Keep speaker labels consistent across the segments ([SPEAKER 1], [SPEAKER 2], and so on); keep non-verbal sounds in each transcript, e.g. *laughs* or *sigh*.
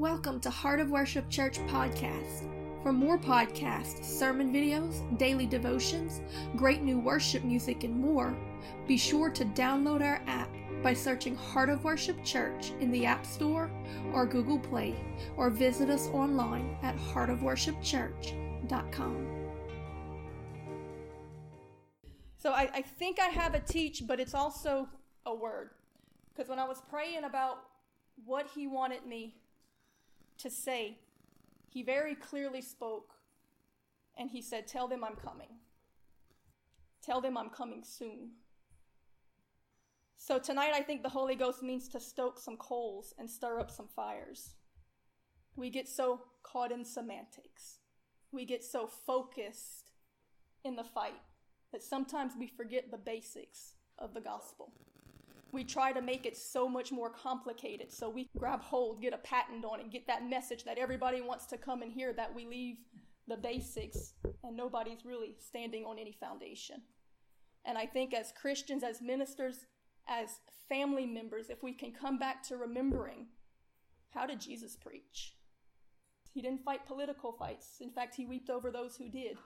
[SPEAKER 1] Welcome to Heart of Worship Church podcast. For more podcasts, sermon videos, daily devotions, great new worship music, and more, be sure to download our app by searching Heart of Worship Church in the App Store or Google Play, or visit us online at heartofworshipchurch.com. So I, I think I have a teach, but it's also a word. Because when I was praying about what he wanted me to say, he very clearly spoke and he said, Tell them I'm coming. Tell them I'm coming soon. So tonight, I think the Holy Ghost means to stoke some coals and stir up some fires. We get so caught in semantics, we get so focused in the fight that sometimes we forget the basics of the gospel. We try to make it so much more complicated so we grab hold, get a patent on it, get that message that everybody wants to come and hear that we leave the basics and nobody's really standing on any foundation. And I think as Christians, as ministers, as family members, if we can come back to remembering how did Jesus preach? He didn't fight political fights. In fact, he wept over those who did.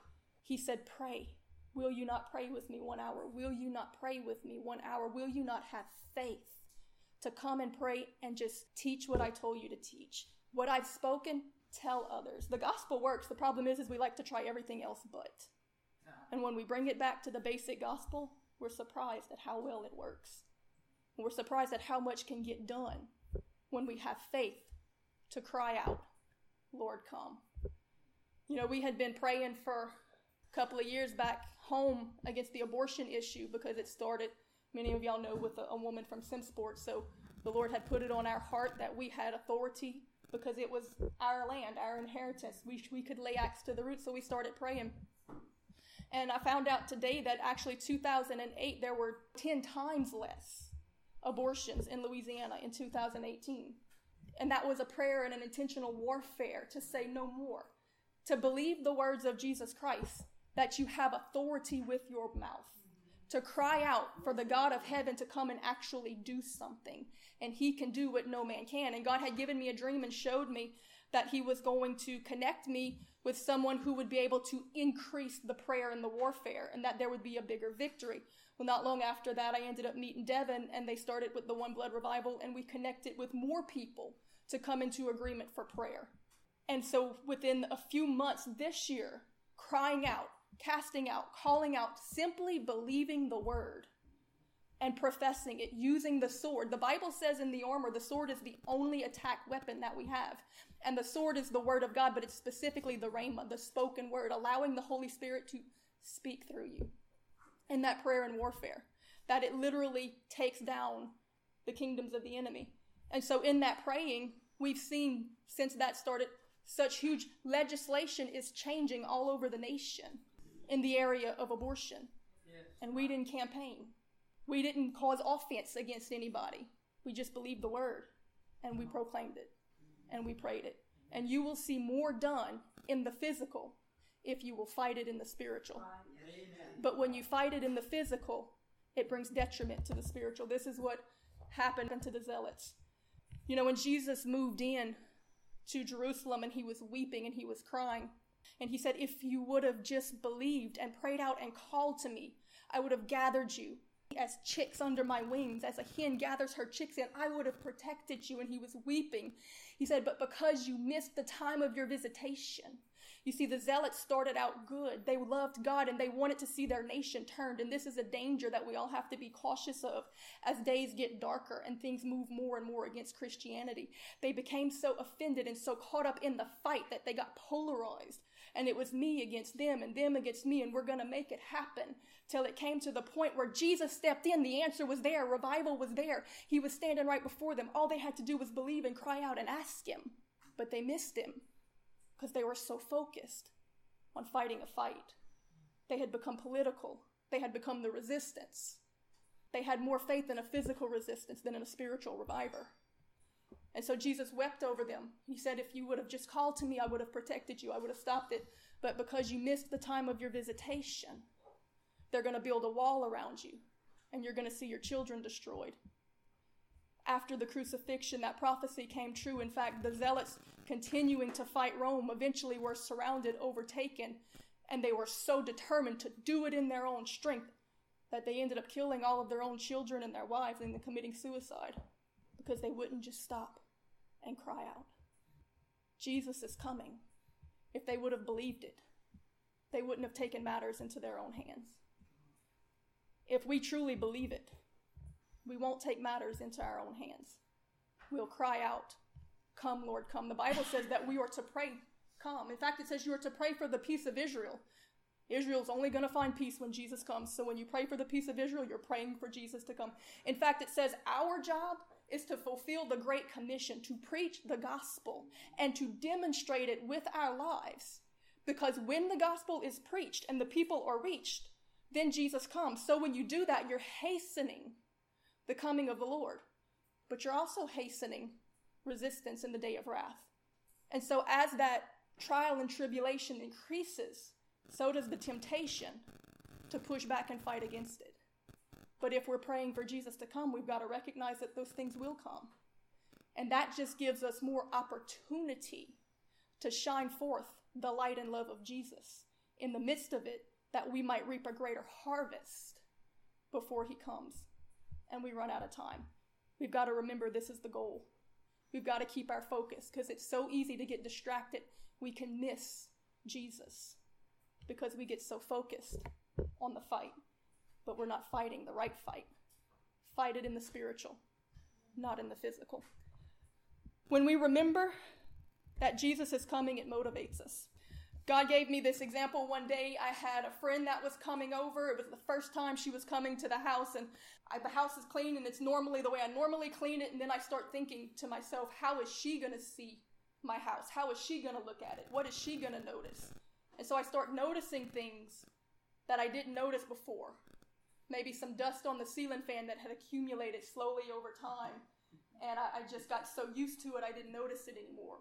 [SPEAKER 1] He said, Pray. Will you not pray with me one hour? Will you not pray with me one hour? Will you not have faith to come and pray and just teach what I told you to teach? What I've spoken, tell others. The gospel works. The problem is, is we like to try everything else but. And when we bring it back to the basic gospel, we're surprised at how well it works. We're surprised at how much can get done when we have faith to cry out, Lord, come. You know, we had been praying for a couple of years back home against the abortion issue because it started, many of y'all know, with a, a woman from Simmesport. So the Lord had put it on our heart that we had authority because it was our land, our inheritance. We, we could lay axe to the root. So we started praying. And I found out today that actually 2008, there were 10 times less abortions in Louisiana in 2018. And that was a prayer and an intentional warfare to say no more, to believe the words of Jesus Christ, that you have authority with your mouth, to cry out for the God of heaven to come and actually do something. And he can do what no man can. And God had given me a dream and showed me that he was going to connect me with someone who would be able to increase the prayer and the warfare and that there would be a bigger victory. Well, not long after that, I ended up meeting Devin and they started with the One Blood Revival and we connected with more people to come into agreement for prayer. And so within a few months this year, crying out, casting out, calling out, simply believing the word and professing it, using the sword. The Bible says in the armor, the sword is the only attack weapon that we have. And the sword is the word of God, but it's specifically the rhema, the spoken word, allowing the Holy Spirit to speak through you in that prayer and warfare. That it literally takes down the kingdoms of the enemy. And so in that praying, we've seen since that started, such huge legislation is changing all over the nation in the area of abortion. And we didn't campaign. We didn't cause offense against anybody. We just believed the word and we proclaimed it and we prayed it. And you will see more done in the physical if you will fight it in the spiritual. But when you fight it in the physical, it brings detriment to the spiritual. This is what happened to the zealots. You know, when Jesus moved in to Jerusalem and he was weeping and he was crying, and he said, If you would have just believed and prayed out and called to me, I would have gathered you as chicks under my wings, as a hen gathers her chicks in, I would have protected you. And he was weeping. He said, But because you missed the time of your visitation, you see, the zealots started out good. They loved God and they wanted to see their nation turned. And this is a danger that we all have to be cautious of as days get darker and things move more and more against Christianity. They became so offended and so caught up in the fight that they got polarized. And it was me against them and them against me, and we're going to make it happen till it came to the point where Jesus stepped in. The answer was there, revival was there. He was standing right before them. All they had to do was believe and cry out and ask Him. But they missed Him because they were so focused on fighting a fight. They had become political, they had become the resistance. They had more faith in a physical resistance than in a spiritual reviver. And so Jesus wept over them. He said, If you would have just called to me, I would have protected you, I would have stopped it. But because you missed the time of your visitation, they're going to build a wall around you, and you're going to see your children destroyed. after the crucifixion, that prophecy came true. In fact, the zealots continuing to fight Rome eventually were surrounded, overtaken, and they were so determined to do it in their own strength that they ended up killing all of their own children and their wives and committing suicide because they wouldn't just stop and cry out. Jesus is coming. If they would have believed it, they wouldn't have taken matters into their own hands. If we truly believe it, we won't take matters into our own hands. We'll cry out, Come, Lord, come. The Bible says that we are to pray, Come. In fact, it says you are to pray for the peace of Israel. Israel's only going to find peace when Jesus comes. So when you pray for the peace of Israel, you're praying for Jesus to come. In fact, it says our job is to fulfill the Great Commission, to preach the gospel and to demonstrate it with our lives. Because when the gospel is preached and the people are reached, then Jesus comes. So when you do that, you're hastening the coming of the Lord, but you're also hastening resistance in the day of wrath. And so as that trial and tribulation increases, so does the temptation to push back and fight against it. But if we're praying for Jesus to come, we've got to recognize that those things will come. And that just gives us more opportunity to shine forth the light and love of Jesus in the midst of it, that we might reap a greater harvest before he comes and we run out of time. We've got to remember this is the goal. We've got to keep our focus because it's so easy to get distracted. We can miss Jesus because we get so focused on the fight, but we're not fighting the right fight. Fight it in the spiritual, not in the physical. When we remember that Jesus is coming, it motivates us. God gave me this example one day. I had a friend that was coming over. It was the first time she was coming to the house, and I, the house is clean, and it's normally the way I normally clean it. And then I start thinking to myself, how is she going to see my house? How is she going to look at it? What is she going to notice? And so I start noticing things that I didn't notice before. Maybe some dust on the ceiling fan that had accumulated slowly over time. And I, I just got so used to it, I didn't notice it anymore.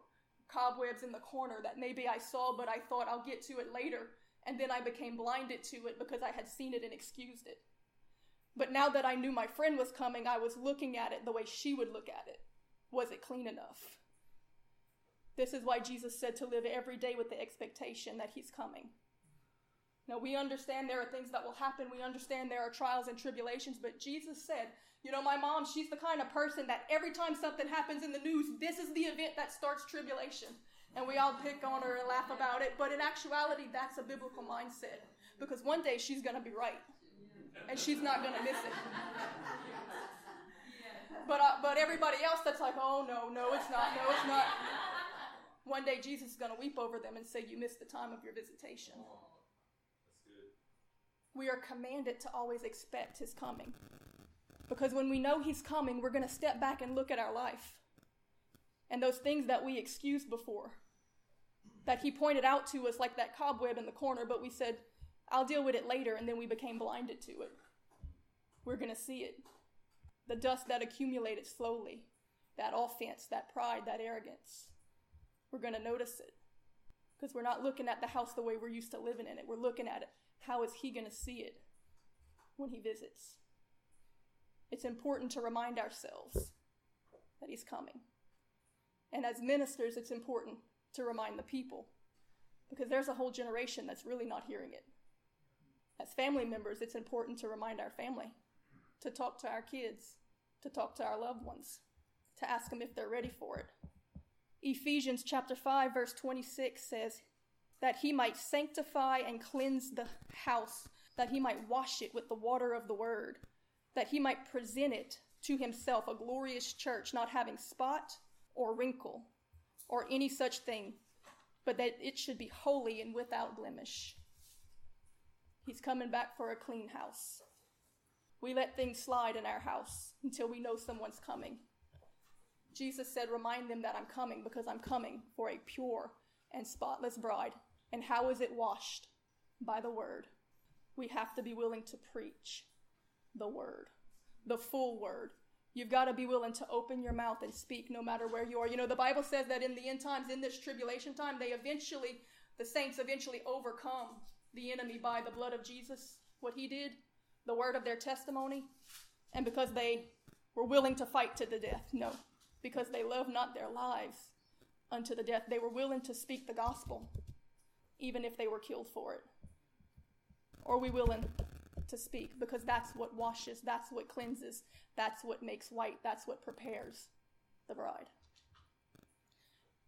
[SPEAKER 1] Cobwebs in the corner that maybe I saw, but I thought I'll get to it later. And then I became blinded to it because I had seen it and excused it. But now that I knew my friend was coming, I was looking at it the way she would look at it. Was it clean enough? This is why Jesus said to live every day with the expectation that he's coming. Now, we understand there are things that will happen. We understand there are trials and tribulations, but Jesus said, you know, my mom, she's the kind of person that every time something happens in the news, this is the event that starts tribulation. And we all pick on her and laugh about it, but in actuality, that's a biblical mindset. Because one day she's going to be right and she's not going to miss it. But, uh, but everybody else that's like, oh, no, no, it's not, no, it's not. One day Jesus is going to weep over them and say, You missed the time of your visitation. We are commanded to always expect his coming. Because when we know he's coming, we're going to step back and look at our life. And those things that we excused before, that he pointed out to us like that cobweb in the corner, but we said, I'll deal with it later, and then we became blinded to it. We're going to see it. The dust that accumulated slowly, that offense, that pride, that arrogance. We're going to notice it because we're not looking at the house the way we're used to living in it. We're looking at it. How is he going to see it when he visits? It's important to remind ourselves that he's coming. And as ministers, it's important to remind the people because there's a whole generation that's really not hearing it. As family members, it's important to remind our family, to talk to our kids, to talk to our loved ones, to ask them if they're ready for it. Ephesians chapter 5 verse 26 says that he might sanctify and cleanse the house, that he might wash it with the water of the word, that he might present it to himself a glorious church not having spot or wrinkle or any such thing, but that it should be holy and without blemish. He's coming back for a clean house. We let things slide in our house until we know someone's coming. Jesus said, Remind them that I'm coming because I'm coming for a pure and spotless bride. And how is it washed? By the word. We have to be willing to preach the word, the full word. You've got to be willing to open your mouth and speak no matter where you are. You know, the Bible says that in the end times, in this tribulation time, they eventually, the saints eventually overcome the enemy by the blood of Jesus, what he did, the word of their testimony. And because they were willing to fight to the death. No, because they loved not their lives unto the death. They were willing to speak the gospel, even if they were killed for it. Or we willing to speak? Because that's what washes, that's what cleanses, that's what makes white, that's what prepares the bride.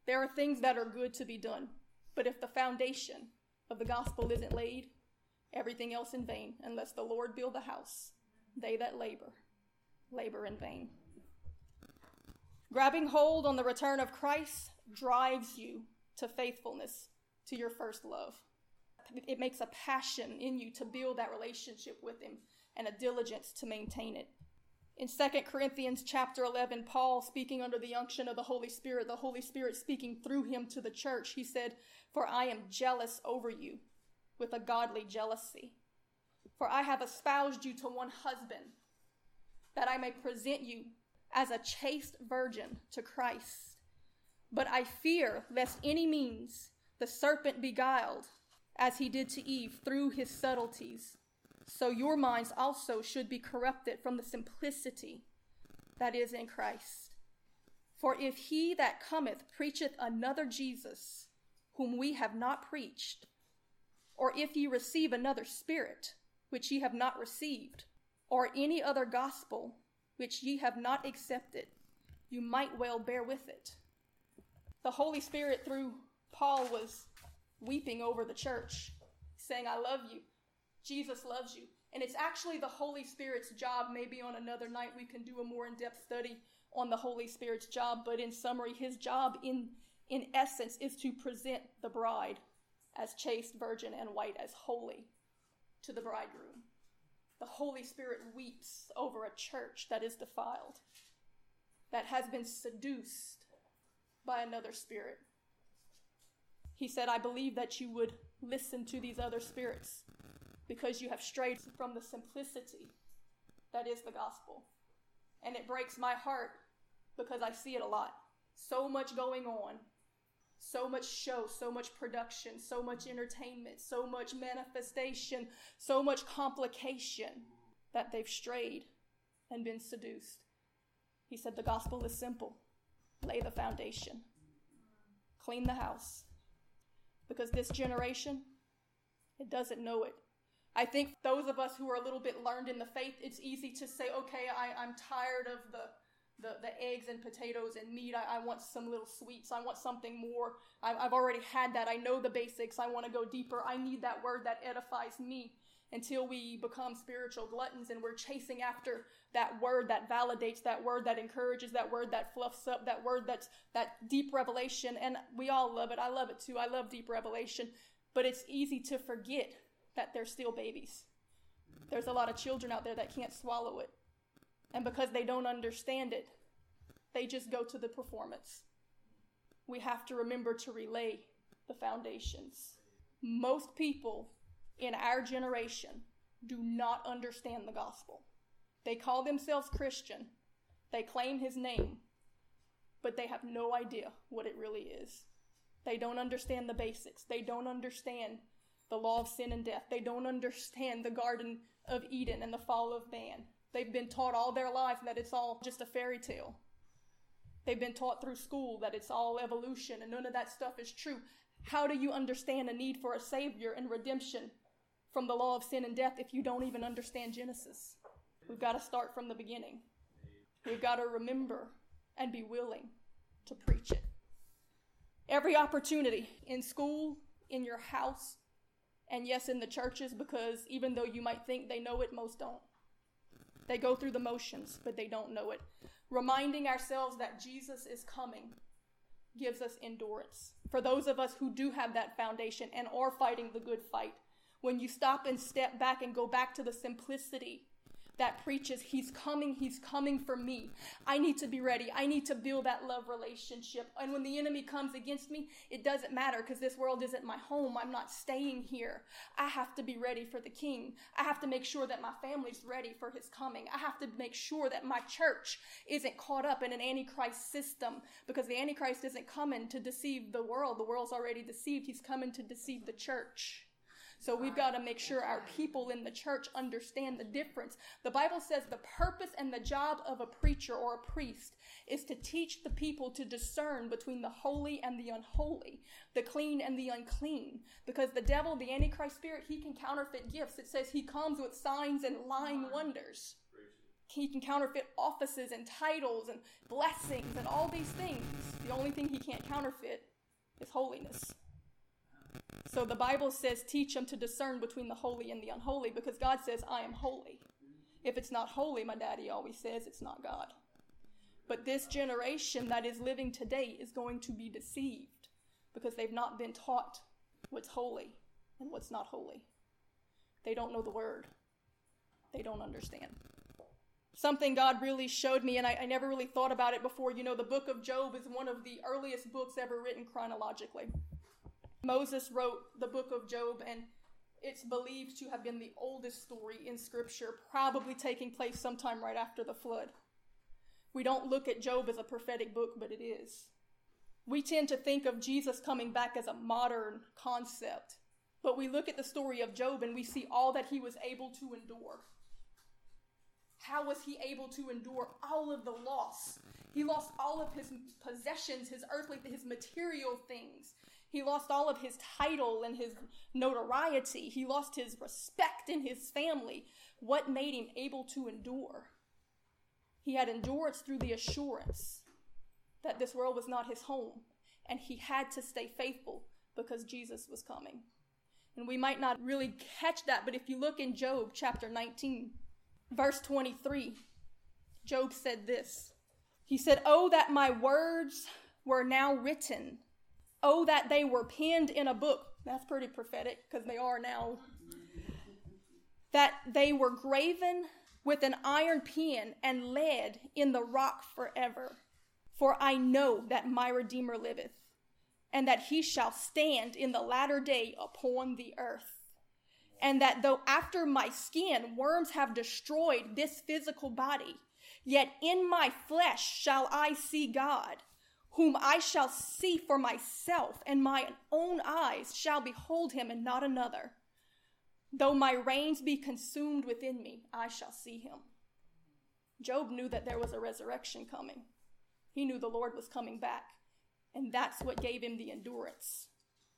[SPEAKER 1] There are things that are good to be done, but if the foundation of the gospel isn't laid, everything else in vain, unless the Lord build the house, they that labor, labor in vain. Grabbing hold on the return of Christ drives you to faithfulness, to your first love. It makes a passion in you to build that relationship with Him and a diligence to maintain it. In 2 Corinthians chapter 11, Paul speaking under the unction of the Holy Spirit, the Holy Spirit speaking through him to the church, he said, For I am jealous over you with a godly jealousy. For I have espoused you to one husband, that I may present you as a chaste virgin to Christ. But I fear lest any means the serpent beguiled, as he did to Eve through his subtleties. So your minds also should be corrupted from the simplicity that is in Christ. For if he that cometh preacheth another Jesus, whom we have not preached, or if ye receive another spirit, which ye have not received, or any other gospel, which ye have not accepted, you might well bear with it. The Holy Spirit, through Paul, was weeping over the church, saying, I love you. Jesus loves you. And it's actually the Holy Spirit's job. Maybe on another night we can do a more in depth study on the Holy Spirit's job. But in summary, his job, in, in essence, is to present the bride as chaste, virgin, and white, as holy to the bridegroom. The Holy Spirit weeps over a church that is defiled, that has been seduced by another spirit. He said, I believe that you would listen to these other spirits because you have strayed from the simplicity that is the gospel. And it breaks my heart because I see it a lot. So much going on, so much show, so much production, so much entertainment, so much manifestation, so much complication that they've strayed and been seduced. He said the gospel is simple lay the foundation, clean the house. Because this generation, it doesn't know it. I think those of us who are a little bit learned in the faith, it's easy to say, okay, I, I'm tired of the the, the eggs and potatoes and meat. I, I want some little sweets. I want something more. I, I've already had that. I know the basics. I want to go deeper. I need that word that edifies me until we become spiritual gluttons and we're chasing after that word that validates that word that encourages that word that fluffs up that word that's that deep revelation. And we all love it. I love it too. I love deep revelation. But it's easy to forget that they're still babies. There's a lot of children out there that can't swallow it. And because they don't understand it, they just go to the performance. We have to remember to relay the foundations. Most people in our generation do not understand the gospel. They call themselves Christian, they claim his name, but they have no idea what it really is. They don't understand the basics. They don't understand the law of sin and death. They don't understand the Garden of Eden and the fall of man. They've been taught all their life that it's all just a fairy tale. They've been taught through school that it's all evolution and none of that stuff is true. How do you understand a need for a Savior and redemption from the law of sin and death if you don't even understand Genesis? We've got to start from the beginning. We've got to remember and be willing to preach it. Every opportunity in school, in your house, and yes, in the churches, because even though you might think they know it, most don't. They go through the motions, but they don't know it. Reminding ourselves that Jesus is coming gives us endurance. For those of us who do have that foundation and are fighting the good fight, when you stop and step back and go back to the simplicity that preaches, He's coming, He's coming for me. I need to be ready. I need to build that love relationship. And when the enemy comes against me, it doesn't matter because this world isn't my home. I'm not staying here. I have to be ready for the King. I have to make sure that my family's ready for His coming. I have to make sure that my church isn't caught up in an Antichrist system because the Antichrist isn't coming to deceive the world. The world's already deceived. He's coming to deceive the church. So we've got to make sure our people in the church understand the difference. The Bible says the purpose and the job of a preacher or a priest is to teach the people to discern between the holy and the unholy, the clean and the unclean. Because the devil, the Antichrist spirit, he can counterfeit gifts. It says he comes with signs and lying wonders. He can counterfeit offices and titles and blessings and all these things. The only thing he can't counterfeit is holiness. So the Bible says, teach them to discern between the holy and the unholy because God says, I am holy. If it's not holy, my daddy always says, it's not God. But this generation that is living today is going to be deceived because they've not been taught what's holy and what's not holy. They don't know the word, they don't understand. Something God really showed me, and I, I never really thought about it before. You know, the book of Job is one of the earliest books ever written chronologically. Moses wrote the book of Job, and it's believed to have been the oldest story in Scripture, probably taking place sometime right after the flood. We don't look at Job as a prophetic book, but it is. We tend to think of Jesus coming back as a modern concept, but we look at the story of Job and we see all that he was able to endure. How was he able to endure all of the loss? He lost all of his possessions, his earthly, his material things. He lost all of his title and his notoriety. He lost his respect in his family. What made him able to endure? He had endurance through the assurance that this world was not his home, and he had to stay faithful because Jesus was coming. And we might not really catch that, but if you look in Job chapter 19, verse 23, Job said this. He said, Oh, that my words were now written. Oh, that they were penned in a book. That's pretty prophetic because they are now. That they were graven with an iron pen and lead in the rock forever. For I know that my Redeemer liveth, and that he shall stand in the latter day upon the earth. And that though after my skin worms have destroyed this physical body, yet in my flesh shall I see God, whom I shall see for myself, and my own eyes shall behold him and not another. Though my reins be consumed within me, I shall see him. Job knew that there was a resurrection coming. He knew the Lord was coming back. And that's what gave him the endurance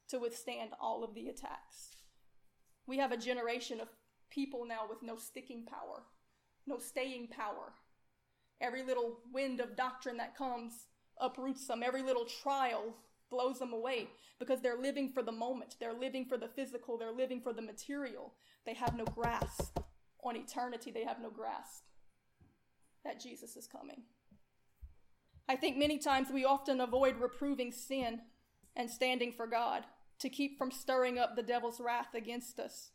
[SPEAKER 1] to withstand all of the attacks. We have a generation of people now with no sticking power, no staying power. Every little wind of doctrine that comes uproots them. Every little trial blows them away because they're living for the moment. They're living for the physical. They're living for the material. They have no grasp on eternity. They have no grasp that Jesus is coming. I think many times we often avoid reproving sin and standing for God to keep from stirring up the devil's wrath against us.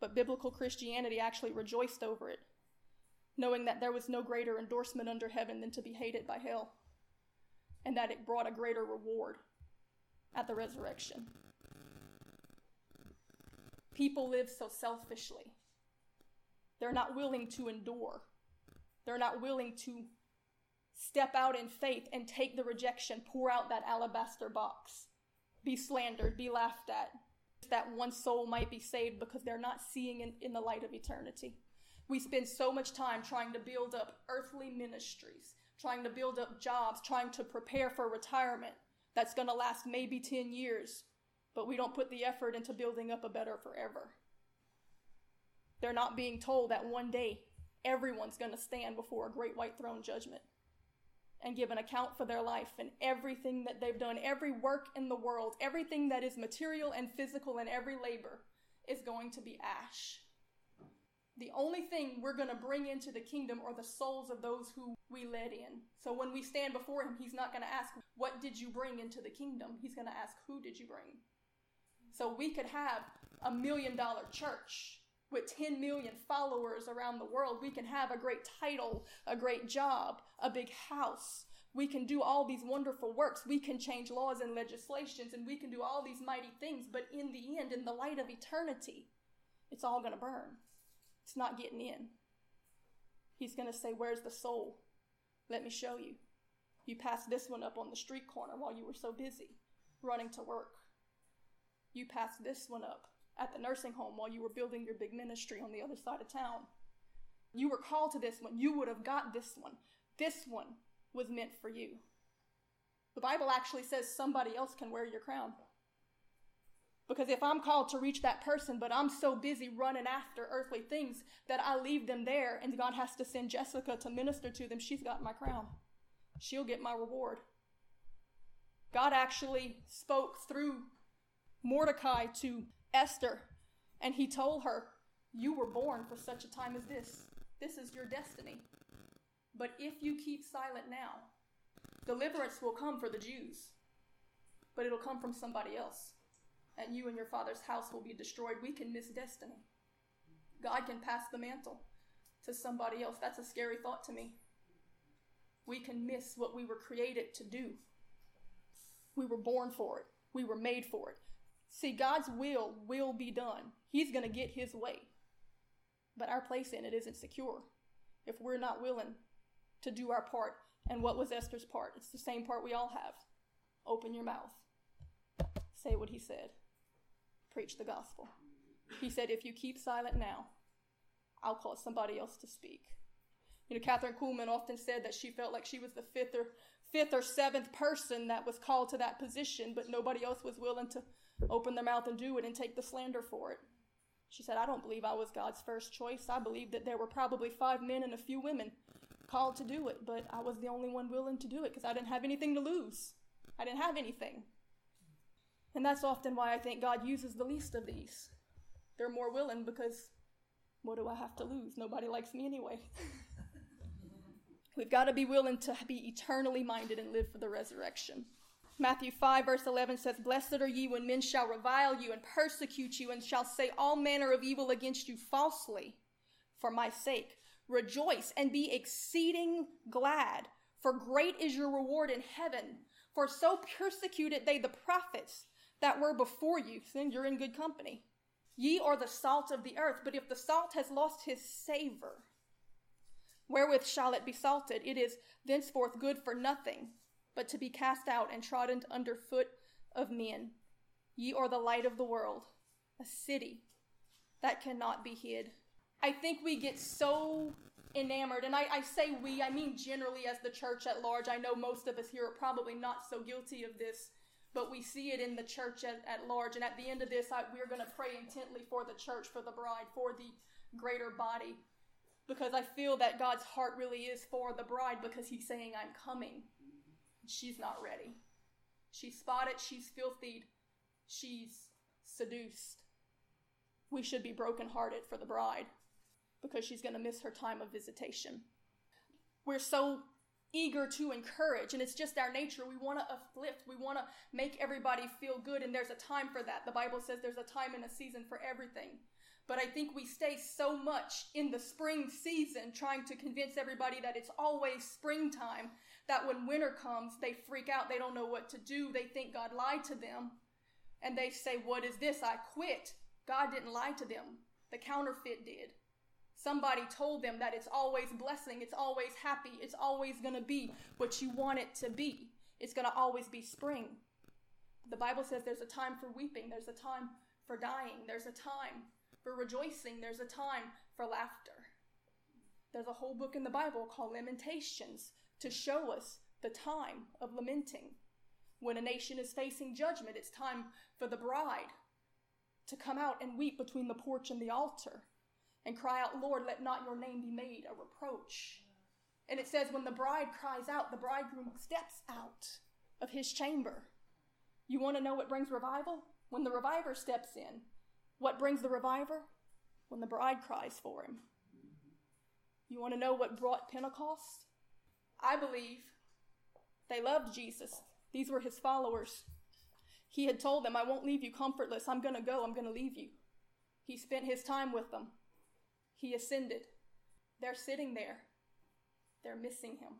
[SPEAKER 1] But biblical Christianity actually rejoiced over it, knowing that there was no greater endorsement under heaven than to be hated by hell, and that it brought a greater reward at the resurrection. People live so selfishly. They're not willing to endure. They're not willing to step out in faith and take the rejection, pour out that alabaster box, be slandered, be laughed at. That one soul might be saved because they're not seeing in, in the light of eternity. We spend so much time trying to build up earthly ministries, trying to build up jobs, trying to prepare for retirement that's going to last maybe 10 years, but we don't put the effort into building up a better forever. They're not being told that one day everyone's going to stand before a great white throne judgment and give an account for their life and everything that they've done, every work in the world, everything that is material and physical and every labor is going to be ash. The only thing we're going to bring into the kingdom are the souls of those who we led in. So when we stand before him, he's not going to ask, What did you bring into the kingdom? He's going to ask, Who did you bring? So we could have a million dollar church with 10 million followers around the world. We can have a great title, a great job, a big house. We can do all these wonderful works. We can change laws and legislations, and we can do all these mighty things. But in the end, in the light of eternity, it's all going to burn. It's not getting in. He's going to say, Where's the soul? Let me show you. You passed this one up on the street corner while you were so busy running to work. You passed this one up at the nursing home while you were building your big ministry on the other side of town. You were called to this one. You would have got this one. This one was meant for you. The Bible actually says somebody else can wear your crown. Because if I'm called to reach that person, but I'm so busy running after earthly things that I leave them there and God has to send Jessica to minister to them, she's got my crown. She'll get my reward. God actually spoke through Mordecai to Esther, and he told her, You were born for such a time as this. This is your destiny. But if you keep silent now, deliverance will come for the Jews, but it'll come from somebody else and you and your father's house will be destroyed. We can miss destiny. God can pass the mantle to somebody else. That's a scary thought to me. We can miss what we were created to do. We were born for it, we were made for it. See, God's will will be done. He's going to get his way. But our place in it isn't secure if we're not willing to do our part. And what was Esther's part? It's the same part we all have. Open your mouth. Say what he said preach the gospel. He said, If you keep silent now, I'll call somebody else to speak. You know, Kathryn Kuhlman often said that she felt like she was the fifth or fifth or seventh person that was called to that position, but nobody else was willing to open their mouth and do it and take the slander for it. She said, I don't believe I was God's first choice. I believe that there were probably five men and a few women called to do it, but I was the only one willing to do it because I didn't have anything to lose. I didn't have anything. And that's often why I think God uses the least of these. They're more willing because what do I have to lose? Nobody likes me anyway. *laughs* We've got to be willing to be eternally minded and live for the resurrection. Matthew 5, verse 11 says, Blessed are ye when men shall revile you and persecute you and shall say all manner of evil against you falsely for my sake. Rejoice and be exceeding glad, for great is your reward in heaven. For so persecuted they the prophets that were before you, then you're in good company. Ye are the salt of the earth, but if the salt has lost his savor, wherewith shall it be salted? It is thenceforth good for nothing, but to be cast out and trodden under foot of men. Ye are the light of the world, a city that cannot be hid. I think we get so enamored, and I, I say we, I mean generally as the church at large. I know most of us here are probably not so guilty of this but we see it in the church at, at large. And at the end of this, I, we're going to pray intently for the church, for the bride, for the greater body, because I feel that God's heart really is for the bride because He's saying, I'm coming. She's not ready. She's spotted, she's filthied, she's seduced. We should be brokenhearted for the bride because she's going to miss her time of visitation. We're so eager to encourage and it's just our nature. We want to uplift we want to make everybody feel good and there's a time for that. The bible says there's a time and a season for everything. But i think we stay so much in the spring season trying to convince everybody that it's always springtime that when winter comes they freak out they don't know what to do they think god lied to them and they say what is this? I quit. God didn't lie to them. The counterfeit did Somebody told them that it's always blessing, it's always happy, it's always going to be what you want it to be. It's going to always be spring. The Bible says there's a time for weeping, there's a time for dying, there's a time for rejoicing, there's a time for laughter. There's a whole book in the Bible called Lamentations to show us the time of lamenting. When a nation is facing judgment, it's time for the bride to come out and weep between the porch and the altar and cry out, Lord, let not your name be made a reproach. And it says, when the bride cries out, the bridegroom steps out of his chamber. You want to know what brings revival? When the reviver steps in. What brings the reviver? When the bride cries for him. You want to know what brought Pentecost? I believe they loved Jesus. These were his followers. He had told them, I won't leave you comfortless. I'm going to go. I'm going to leave you. He spent his time with them. He ascended. They're sitting there. They're missing him.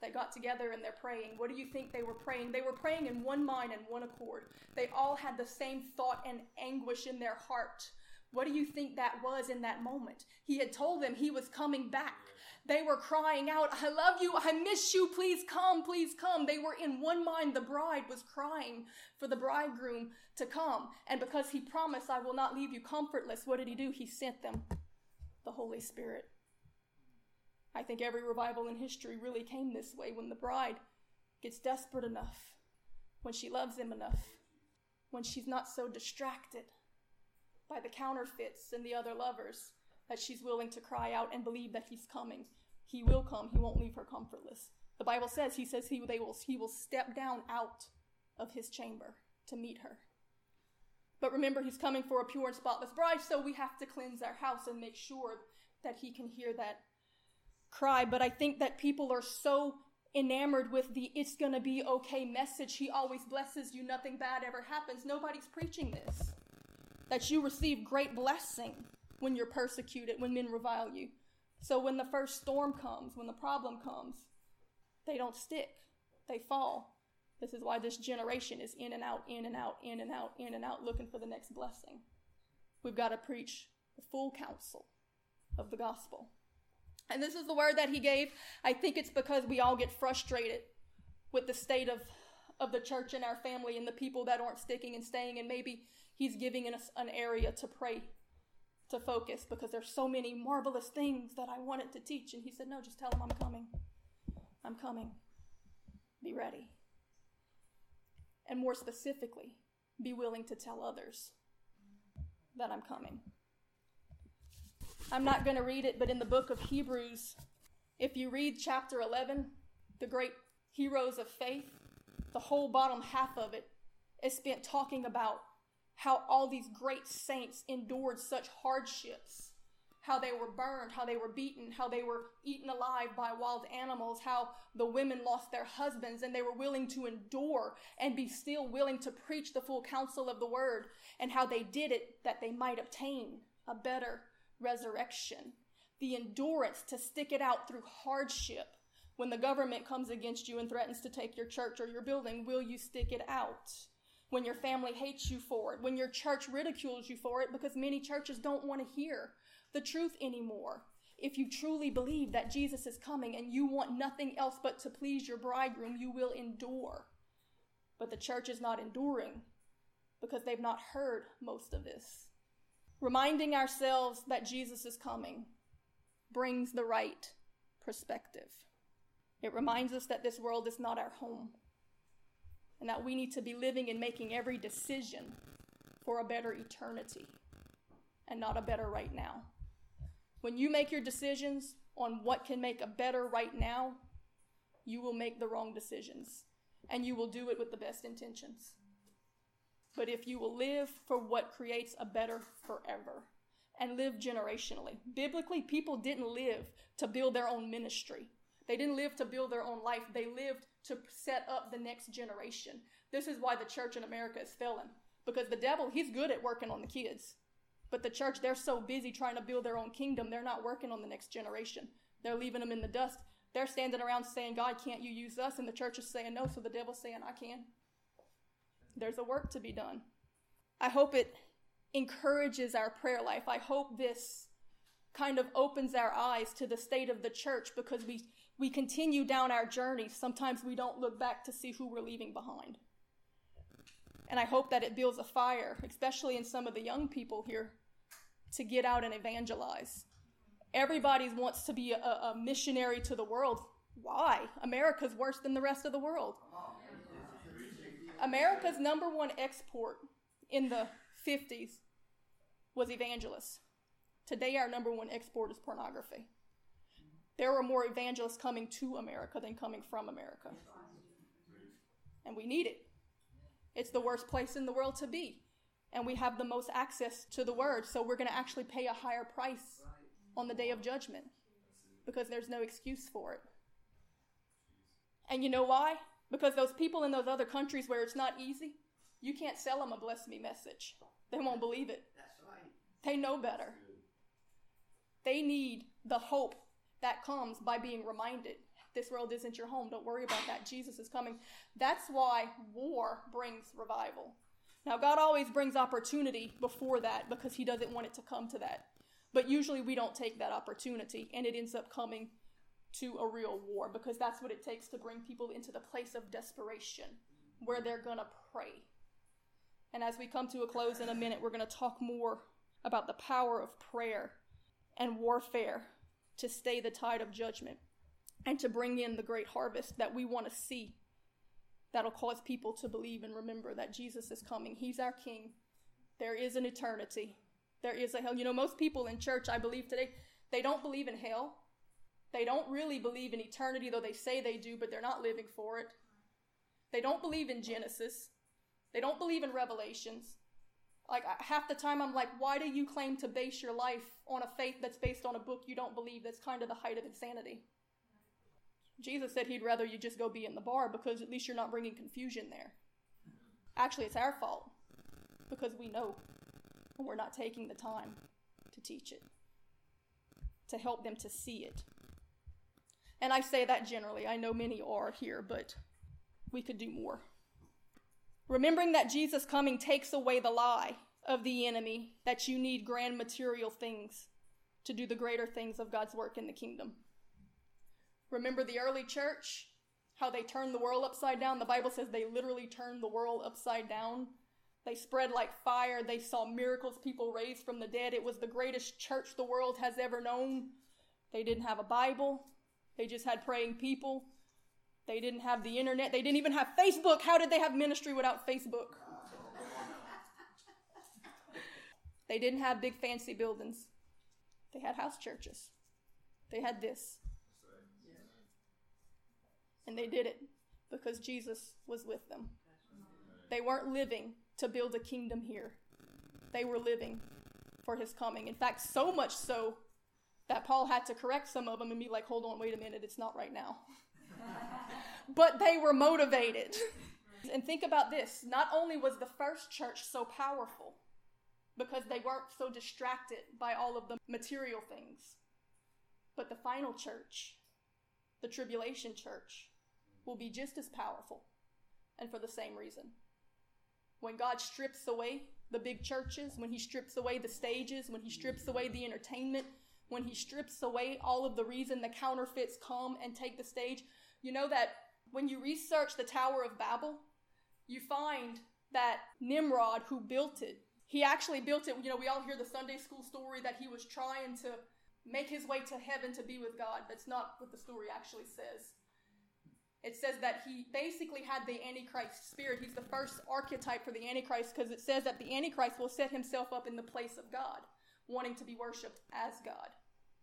[SPEAKER 1] They got together and they're praying. What do you think they were praying? They were praying in one mind and one accord. They all had the same thought and anguish in their heart. What do you think that was in that moment? He had told them he was coming back. They were crying out, I love you, I miss you, please come, please come. They were in one mind. The bride was crying for the bridegroom to come. And because he promised, I will not leave you comfortless, what did he do? He sent them the Holy Spirit. I think every revival in history really came this way when the bride gets desperate enough, when she loves him enough, when she's not so distracted by the counterfeits and the other lovers that she's willing to cry out and believe that he's coming. He will come. He won't leave her comfortless. The Bible says he says he, they will, he will step down out of his chamber to meet her. But remember, he's coming for a pure and spotless bride, so we have to cleanse our house and make sure that he can hear that cry. But I think that people are so enamored with the it's going to be okay message. He always blesses you, nothing bad ever happens. Nobody's preaching this. That you receive great blessing when you're persecuted, when men revile you. So when the first storm comes, when the problem comes, they don't stick, they fall. This is why this generation is in and out, in and out, in and out, in and out, looking for the next blessing. We've got to preach the full counsel of the gospel. And this is the word that he gave. I think it's because we all get frustrated with the state of, of the church and our family and the people that aren't sticking and staying. And maybe he's giving us an area to pray, to focus, because there's so many marvelous things that I wanted to teach. And he said, No, just tell them I'm coming. I'm coming. Be ready. And more specifically, be willing to tell others that I'm coming. I'm not going to read it, but in the book of Hebrews, if you read chapter 11, the great heroes of faith, the whole bottom half of it is spent talking about how all these great saints endured such hardships, how they were burned, how they were beaten, how they were eaten alive by wild animals, how the women lost their husbands and they were willing to endure and be still willing to preach the full counsel of the word, and how they did it that they might obtain a better resurrection, the endurance to stick it out through hardship. When the government comes against you and threatens to take your church or your building, will you stick it out? When your family hates you for it, when your church ridicules you for it, because many churches don't want to hear the truth anymore. If you truly believe that Jesus is coming and you want nothing else but to please your bridegroom, you will endure. But the church is not enduring because they've not heard most of this. Reminding ourselves that Jesus is coming brings the right perspective. It reminds us that this world is not our home and that we need to be living and making every decision for a better eternity and not a better right now. When you make your decisions on what can make a better right now, you will make the wrong decisions and you will do it with the best intentions but if you will live for what creates a better forever and live generationally. Biblically, people didn't live to build their own ministry. They didn't live to build their own life. They lived to set up the next generation. This is why the church in America is failing. Because the devil, he's good at working on the kids. But the church, they're so busy trying to build their own kingdom, they're not working on the next generation. They're leaving them in the dust. They're standing around saying, God, can't you use us? And the church is saying no, so the devil's saying, I can. There's a work to be done. I hope it encourages our prayer life. I hope this kind of opens our eyes to the state of the church because we, we continue down our journey. Sometimes we don't look back to see who we're leaving behind. And I hope that it builds a fire, especially in some of the young people here, to get out and evangelize. Everybody wants to be a, a missionary to the world. Why? America's worse than the rest of the world. America's number one export in the 50s was evangelists. Today, our number one export is pornography. There are more evangelists coming to America than coming from America. And we need it. It's the worst place in the world to be. And we have the most access to the word. So we're going to actually pay a higher price on the day of judgment because there's no excuse for it. And you know why? Because those people in those other countries where it's not easy, you can't sell them a bless me message. They won't believe it. They know better. They need the hope that comes by being reminded this world isn't your home. Don't worry about that. Jesus is coming. That's why war brings revival. Now, God always brings opportunity before that because He doesn't want it to come to that. But usually we don't take that opportunity and it ends up coming to a real war because that's what it takes to bring people into the place of desperation where they're going to pray. And as we come to a close in a minute, we're going to talk more about the power of prayer and warfare to stay the tide of judgment and to bring in the great harvest that we want to see that'll cause people to believe and remember that Jesus is coming. He's our King. There is an eternity. There is a hell. You know, most people in church, I believe today, they don't believe in hell. They don't really believe in eternity, though they say they do, but they're not living for it. They don't believe in Genesis. They don't believe in Revelations. Like half the time, I'm like, why do you claim to base your life on a faith that's based on a book you don't believe? That's kind of the height of insanity. Jesus said he'd rather you just go be in the bar because at least you're not bringing confusion there. Actually, it's our fault because we know and we're not taking the time to teach it, to help them to see it. And I say that generally. I know many are here, but we could do more. Remembering that Jesus coming takes away the lie of the enemy that you need grand material things to do the greater things of God's work in the kingdom. Remember the early church? How they turned the world upside down? The Bible says they literally turned the world upside down. They spread like fire. They saw miracles, people raised from the dead. It was the greatest church the world has ever known. They didn't have a Bible, they just had praying people. They didn't have the internet. They didn't even have Facebook. How did they have ministry without Facebook? they didn't have big fancy buildings. They had house churches. They had this. And they did it because Jesus was with them. They weren't living to build a kingdom here, they were living for his coming. In fact, so much so that Paul had to correct some of them and be like, hold on, wait a minute, it's not right now. But they were motivated. And think about this not only was the first church so powerful because they weren't so distracted by all of the material things, but the final church, the tribulation church, will be just as powerful and for the same reason. When God strips away the big churches, when He strips away the stages, when He strips away the entertainment, when he strips away all of the reason the counterfeits come and take the stage. You know that when you research the Tower of Babel, you find that Nimrod, who built it, he actually built it. You know, we all hear the Sunday school story that he was trying to make his way to heaven to be with God. That's not what the story actually says. It says that he basically had the Antichrist spirit. He's the first archetype for the Antichrist because it says that the Antichrist will set himself up in the place of God wanting to be worshiped as God.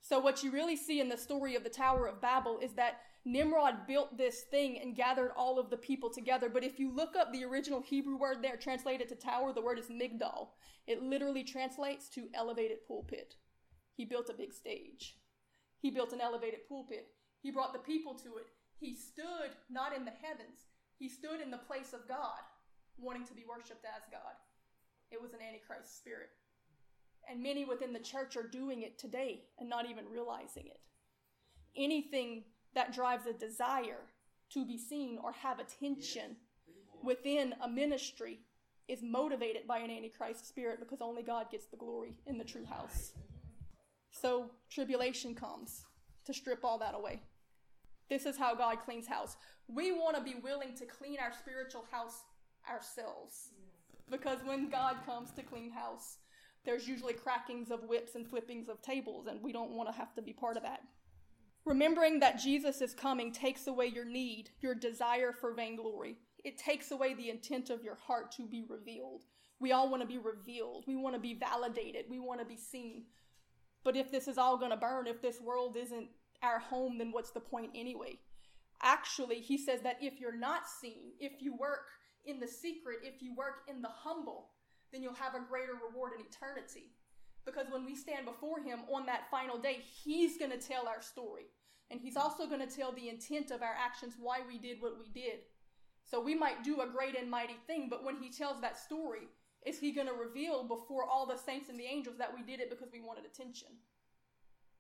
[SPEAKER 1] So, what you really see in the story of the Tower of Babel is that Nimrod built this thing and gathered all of the people together. But if you look up the original Hebrew word there, translated to tower, the word is migdal. It literally translates to elevated pulpit. He built a big stage. He built an elevated pulpit. He brought the people to it. He stood not in the heavens, he stood in the place of God, wanting to be worshiped as God. It was an Antichrist spirit. And many within the church are doing it today and not even realizing it. Anything that drives a desire to be seen or have attention within a ministry is motivated by an antichrist spirit because only God gets the glory in the true house. So tribulation comes to strip all that away. This is how God cleans house. We want to be willing to clean our spiritual house ourselves. Because when God comes to clean house, there's usually crackings of whips and flippings of tables, and we don't want to have to be part of that. Remembering that Jesus is coming takes away your need, your desire for vainglory. It takes away the intent of your heart to be revealed. We all want to be revealed. We want to be validated. We want to be seen. But if this is all going to burn, if this world isn't our home, then what's the point anyway? Actually, he says that if you're not seen, if you work in the secret, if you work in the humble, then you'll have a greater reward in eternity. Because when we stand before Him on that final day, He's going to tell our story. And He's also going to tell the intent of our actions, why we did what we did. So we might do a great and mighty thing, but when He tells that story, is He going to reveal before all the saints and the angels that we did it because we wanted attention?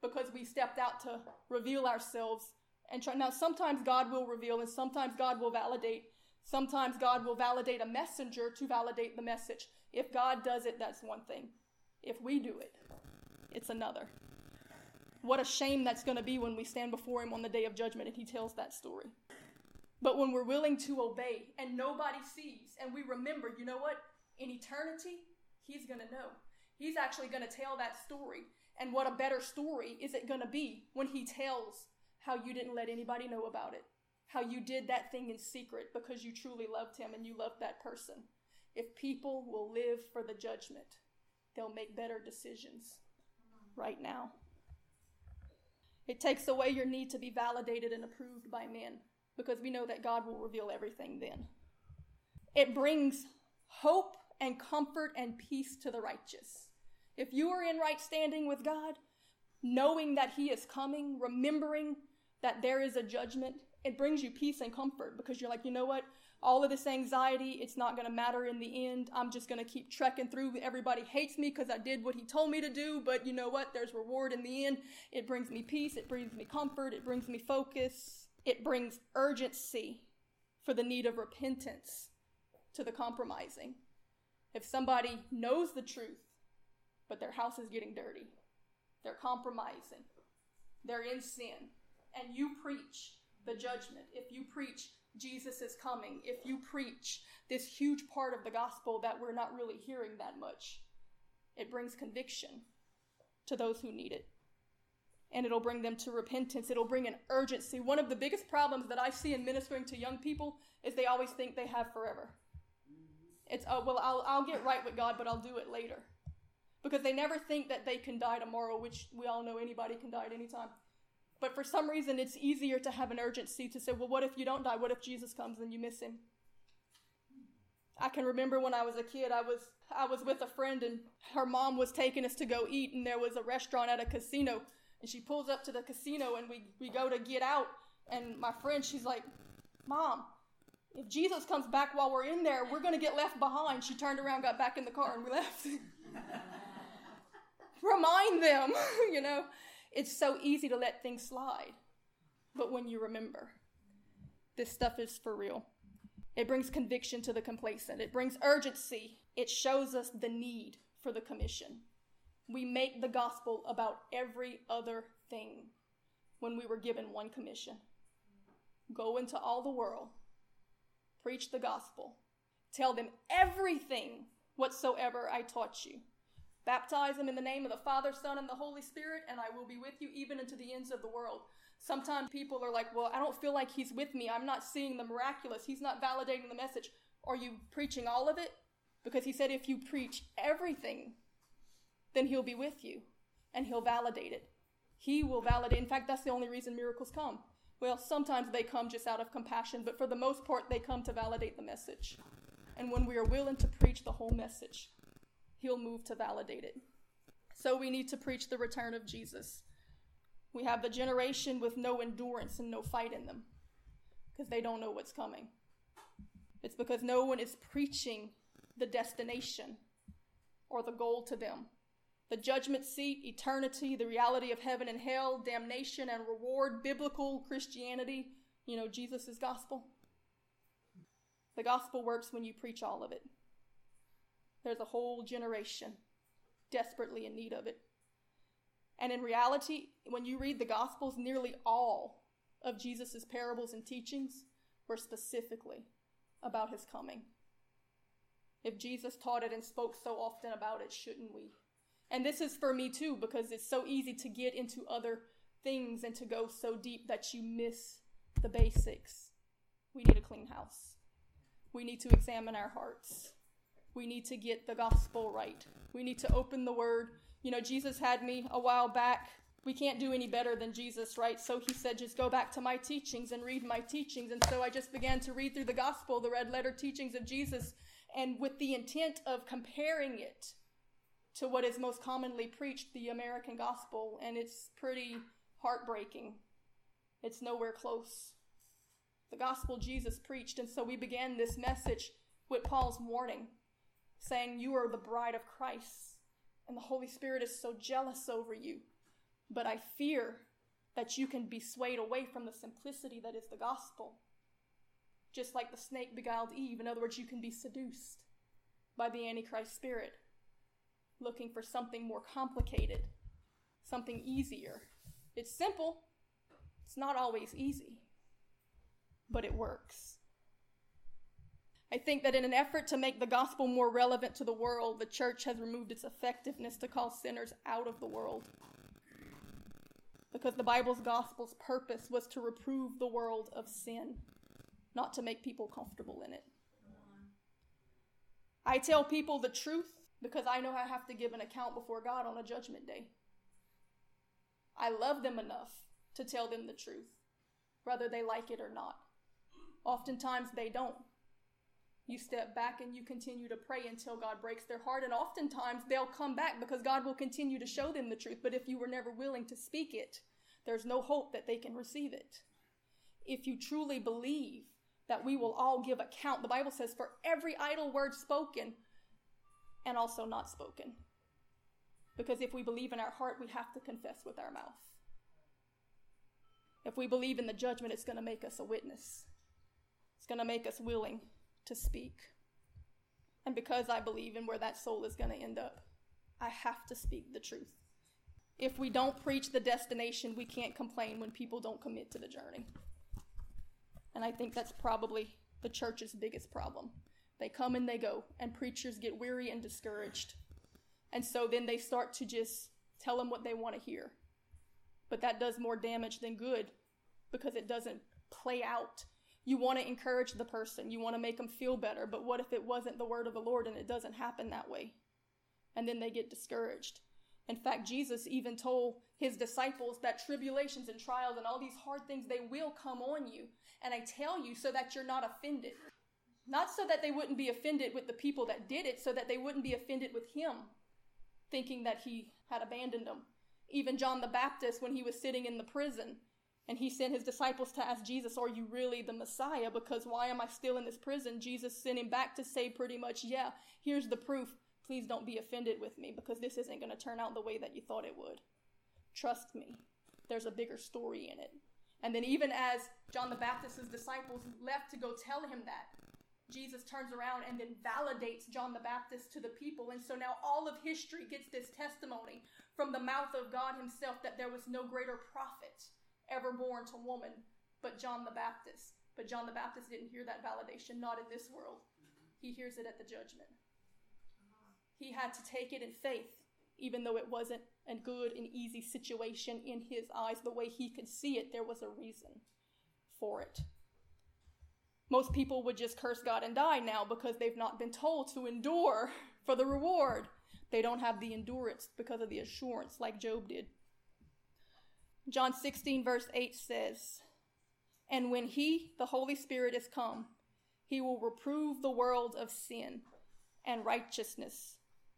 [SPEAKER 1] Because we stepped out to reveal ourselves and try. Now, sometimes God will reveal, and sometimes God will validate. Sometimes God will validate a messenger to validate the message. If God does it, that's one thing. If we do it, it's another. What a shame that's going to be when we stand before Him on the day of judgment and He tells that story. But when we're willing to obey and nobody sees, and we remember, you know what? In eternity, He's going to know. He's actually going to tell that story. And what a better story is it going to be when He tells how you didn't let anybody know about it, how you did that thing in secret because you truly loved Him and you loved that person. If people will live for the judgment, they'll make better decisions right now. It takes away your need to be validated and approved by men because we know that God will reveal everything then. It brings hope and comfort and peace to the righteous. If you are in right standing with God, knowing that He is coming, remembering that there is a judgment, it brings you peace and comfort because you're like, you know what? All of this anxiety, it's not going to matter in the end. I'm just going to keep trekking through. Everybody hates me because I did what he told me to do, but you know what? There's reward in the end. It brings me peace. It brings me comfort. It brings me focus. It brings urgency for the need of repentance to the compromising. If somebody knows the truth, but their house is getting dirty, they're compromising, they're in sin, and you preach the judgment, if you preach Jesus is coming, if you preach this huge part of the gospel that we're not really hearing that much, it brings conviction to those who need it. And it'll bring them to repentance. It'll bring an urgency. One of the biggest problems that I see in ministering to young people is they always think they have forever. It's, oh, well, I'll, I'll get right with God, but I'll do it later. Because they never think that they can die tomorrow, which we all know anybody can die at any time. But for some reason, it's easier to have an urgency to say, well, what if you don't die? What if Jesus comes and you miss him? I can remember when I was a kid, I was I was with a friend and her mom was taking us to go eat and there was a restaurant at a casino and she pulls up to the casino and we, we go to get out and my friend she's like, Mom, if Jesus comes back while we're in there, we're gonna get left behind. She turned around, got back in the car, and we left. *laughs* Remind them, *laughs* you know. It's so easy to let things slide. But when you remember, this stuff is for real. It brings conviction to the complacent, it brings urgency, it shows us the need for the commission. We make the gospel about every other thing when we were given one commission go into all the world, preach the gospel, tell them everything whatsoever I taught you. Baptize them in the name of the Father, Son, and the Holy Spirit, and I will be with you even into the ends of the world. Sometimes people are like, Well, I don't feel like He's with me. I'm not seeing the miraculous. He's not validating the message. Are you preaching all of it? Because He said, If you preach everything, then He'll be with you and He'll validate it. He will validate. In fact, that's the only reason miracles come. Well, sometimes they come just out of compassion, but for the most part, they come to validate the message. And when we are willing to preach the whole message, he'll move to validate it. So we need to preach the return of Jesus. We have the generation with no endurance and no fight in them because they don't know what's coming. It's because no one is preaching the destination or the goal to them. The judgment seat, eternity, the reality of heaven and hell, damnation and reward, biblical Christianity, you know, Jesus' gospel. The gospel works when you preach all of it. There's a whole generation desperately in need of it. And in reality, when you read the Gospels, nearly all of Jesus' parables and teachings were specifically about his coming. If Jesus taught it and spoke so often about it, shouldn't we? And this is for me too, because it's so easy to get into other things and to go so deep that you miss the basics. We need a clean house. We need to examine our hearts we need to get the gospel right. We need to open the word. You know, Jesus had me a while back. We can't do any better than Jesus, right? So he said, just go back to my teachings and read my teachings. And so I just began to read through the gospel, the red letter teachings of Jesus, and with the intent of comparing it to what is most commonly preached, the American gospel. And it's pretty heartbreaking. It's nowhere close. The gospel Jesus preached. And so we began this message with Paul's warning saying, You are the bride of Christ, and the Holy Spirit is so jealous over you. But I fear that you can be swayed away from the simplicity that is the gospel. Just like the snake beguiled Eve. In other words, you can be seduced by the Antichrist spirit, looking for something more complicated, something easier. It's simple, it's not always easy, but it works. I think that in an effort to make the gospel more relevant to the world, the church has removed its effectiveness to call sinners out of the world. Because the Bible's gospel's purpose was to reprove the world of sin, not to make people comfortable in it. I tell people the truth because I know I have to give an account before God on a judgment day. I love them enough to tell them the truth, whether they like it or not. Oftentimes they don't. You step back and you continue to pray until God breaks their heart, and oftentimes they'll come back because God will continue to show them the truth. But if you were never willing to speak it, there's no hope that they can receive it. If you truly believe that we will all give account, the Bible says, for every idle word spoken and also not spoken. Because if we believe in our heart, we have to confess with our mouth. If we believe in the judgment, it's going to make us a witness. It's going to make us willing to speak. And because I believe in where that soul is going to end up, I have to speak the truth. If we don't preach the destination, we can't complain when people don't commit to the journey. And I think that's probably the church's biggest problem. They come and they go, and preachers get weary and discouraged. And so then they start to just tell them what they want to hear. But that does more damage than good because it doesn't play out you want to encourage the person, you want to make them feel better, but what if it wasn't the word of the Lord and it doesn't happen that way? And then they get discouraged. In fact, Jesus even told his disciples that tribulations and trials and all these hard things, they will come on you. And I tell you so that you're not offended. Not so that they wouldn't be offended with the people that did it, so that they wouldn't be offended with him, thinking that he had abandoned them. Even John the Baptist, when he was sitting in the prison, and he sent his disciples to ask Jesus, Are you really the Messiah? Because why am I still in this prison? Jesus sent him back to say, pretty much, Yeah, here's the proof. Please don't be offended with me because this isn't going to turn out the way that you thought it would. Trust me, there's a bigger story in it. And then, even as John the Baptist's disciples left to go tell him that, Jesus turns around and then validates John the Baptist to the people. And so now all of history gets this testimony from the mouth of God Himself that there was no greater prophet ever born to woman but John the Baptist. But John the Baptist didn't hear that validation, not in this world. He hears it at the judgment. He had to take it in faith, even though it wasn't a good and easy situation in his eyes. The way he could see it, there was a reason for it. Most people would just curse God and die now because they've not been told to endure for the reward. They don't have the endurance because of the assurance, like Job did. John 16, verse 8 says, And when He, the Holy Spirit, is come, He will reprove the world of sin and righteousness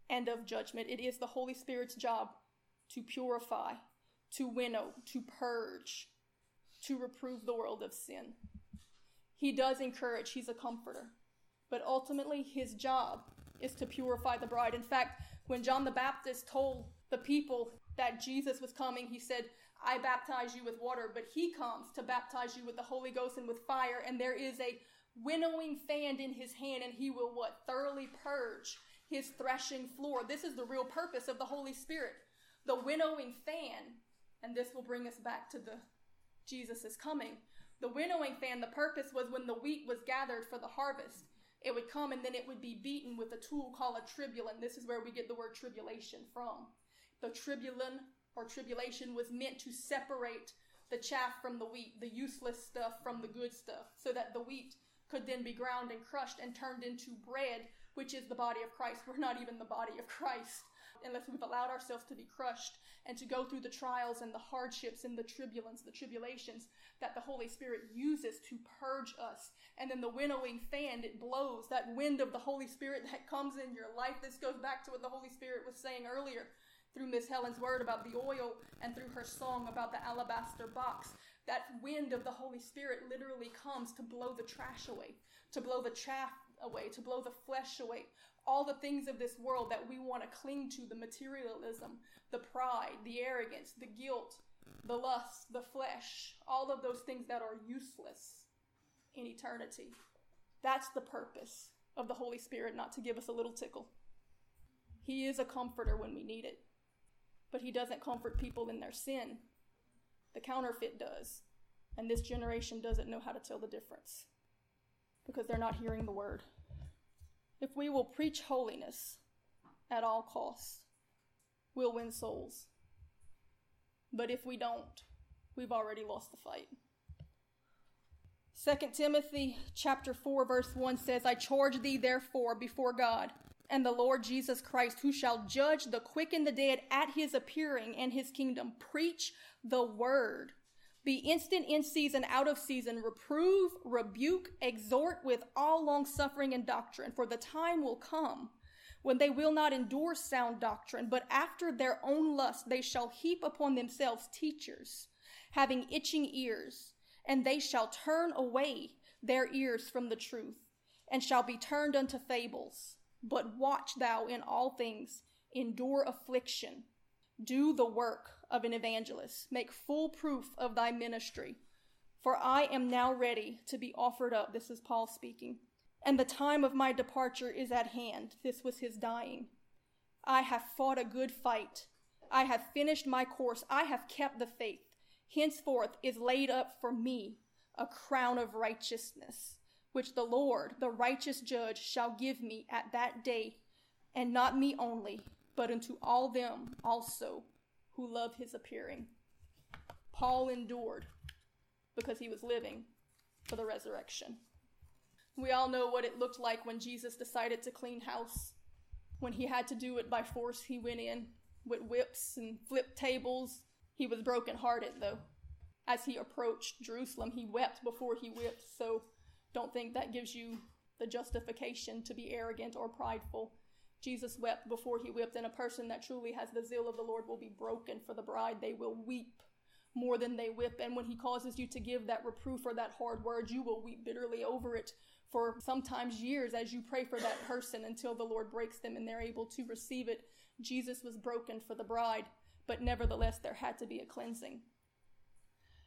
[SPEAKER 1] and of judgment. It is the Holy Spirit's job to purify, to winnow, to purge, to reprove the world of sin. He does encourage, He's a comforter. But ultimately, His job is to purify the bride. In fact, when John the Baptist told the people that Jesus was coming, he said, I baptize you with water, but he comes to baptize you with the Holy Ghost and with fire, and there is a winnowing fan in his hand, and he will what? Thoroughly purge his threshing floor. This is the real purpose of the Holy Spirit. The winnowing fan, and this will bring us back to the Jesus is coming. The winnowing fan, the purpose was when the wheat was gathered for the harvest, it would come and then it would be beaten with a tool called a tribulum. This is where we get the word tribulation from. The tribulum or tribulation was meant to separate the chaff from the wheat, the useless stuff from the good stuff, so that the wheat could then be ground and crushed and turned into bread, which is the body of Christ. *laughs* We're not even the body of Christ unless we've allowed ourselves to be crushed and to go through the trials and the hardships and the tribulance, the tribulations that the Holy Spirit uses to purge us. And then the winnowing fan, it blows that wind of the Holy Spirit that comes in your life. This goes back to what the Holy Spirit was saying earlier through Miss Helen's word about the oil and through her song about the alabaster box. That wind of the Holy Spirit literally comes to blow the trash away, to blow the chaff away, to blow the flesh away. All the things of this world that we want to cling to the materialism, the pride, the arrogance, the guilt, the lust, the flesh, all of those things that are useless in eternity. That's the purpose of the Holy Spirit, not to give us a little tickle. He is a comforter when we need it but he doesn't comfort people in their sin. The counterfeit does. And this generation doesn't know how to tell the difference because they're not hearing the word. If we will preach holiness at all costs, we'll win souls. But if we don't, we've already lost the fight. 2 Timothy chapter 4 verse 1 says, I charge thee therefore before God and the Lord Jesus Christ, who shall judge the quick and the dead at his appearing and his kingdom. Preach the word. Be instant in season, out of season. Reprove, rebuke, exhort with all long suffering and doctrine. For the time will come when they will not endure sound doctrine, but after their own lust they shall heap upon themselves teachers, having itching ears, and they shall turn away their ears from the truth, and shall be turned unto fables. But watch thou in all things, endure affliction, do the work of an evangelist, make full proof of thy ministry. For I am now ready to be offered up. This is Paul speaking. And the time of my departure is at hand. This was his dying. I have fought a good fight. I have finished my course. I have kept the faith. Henceforth is laid up for me a crown of righteousness which the Lord, the righteous judge, shall give me at that day, and not me only, but unto all them also who love his appearing. Paul endured because he was living for the resurrection. We all know what it looked like when Jesus decided to clean house. When he had to do it by force, he went in with whips and flipped tables. He was brokenhearted, though. As he approached Jerusalem, he wept before he whipped. So don't think that gives you the justification to be arrogant or prideful. Jesus wept before he whipped, and a person that truly has the zeal of the Lord will be broken for the bride. They will weep more than they whip. And when he causes you to give that reproof or that hard word, you will weep bitterly over it for sometimes years as you pray for that person until the Lord breaks them and they're able to receive it. Jesus was broken for the bride, but nevertheless, there had to be a cleansing.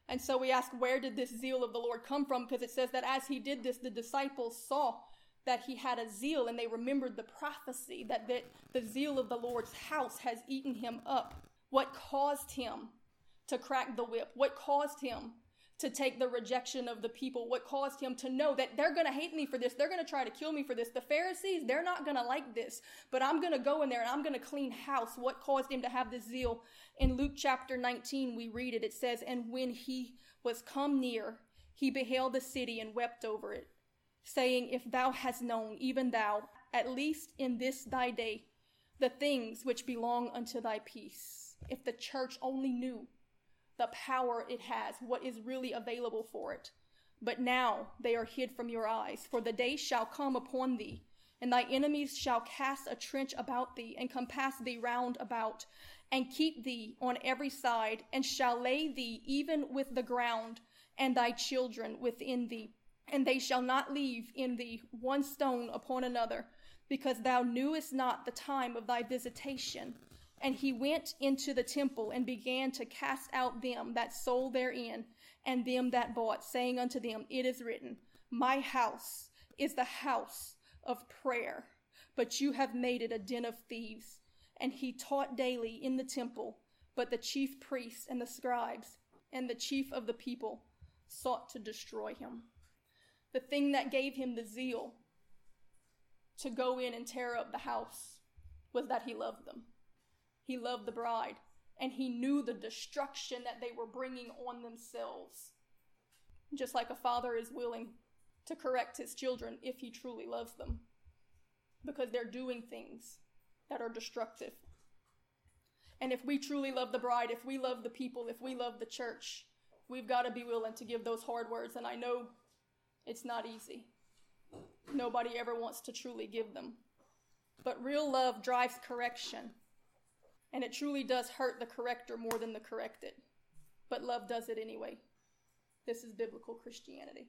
[SPEAKER 1] And so we ask, where did this zeal of the Lord come from? Because it says that as he did this, the disciples saw that he had a zeal and they remembered the prophecy that, that the zeal of the Lord's house has eaten him up. What caused him to crack the whip? What caused him to take the rejection of the people, what caused him to know that they're going to hate me for this. They're going to try to kill me for this. The Pharisees, they're not going to like this, but I'm going to go in there and I'm going to clean house. What caused him to have this zeal? In Luke chapter 19, we read it. It says, And when he was come near, he beheld the city and wept over it, saying, If thou hast known, even thou, at least in this thy day, the things which belong unto thy peace. If the church only knew the power it has, what is really available for it. But now they are hid from your eyes, for the day shall come upon thee, and thy enemies shall cast a trench about thee, and compass thee round about, and keep thee on every side, and shall lay thee even with the ground, and thy children within thee. And they shall not leave in thee one stone upon another, because thou knewest not the time of thy visitation. And he went into the temple and began to cast out them that sold therein and them that bought, saying unto them, It is written, My house is the house of prayer, but you have made it a den of thieves. And he taught daily in the temple, but the chief priests and the scribes and the chief of the people sought to destroy him. The thing that gave him the zeal to go in and tear up the house was that he loved them. He loved the bride, and he knew the destruction that they were bringing on themselves. Just like a father is willing to correct his children if he truly loves them, because they're doing things that are destructive. And if we truly love the bride, if we love the people, if we love the church, we've got to be willing to give those hard words. And I know it's not easy. Nobody ever wants to truly give them. But real love drives correction. And it truly does hurt the corrector more than the corrected. But love does it anyway. This is biblical Christianity.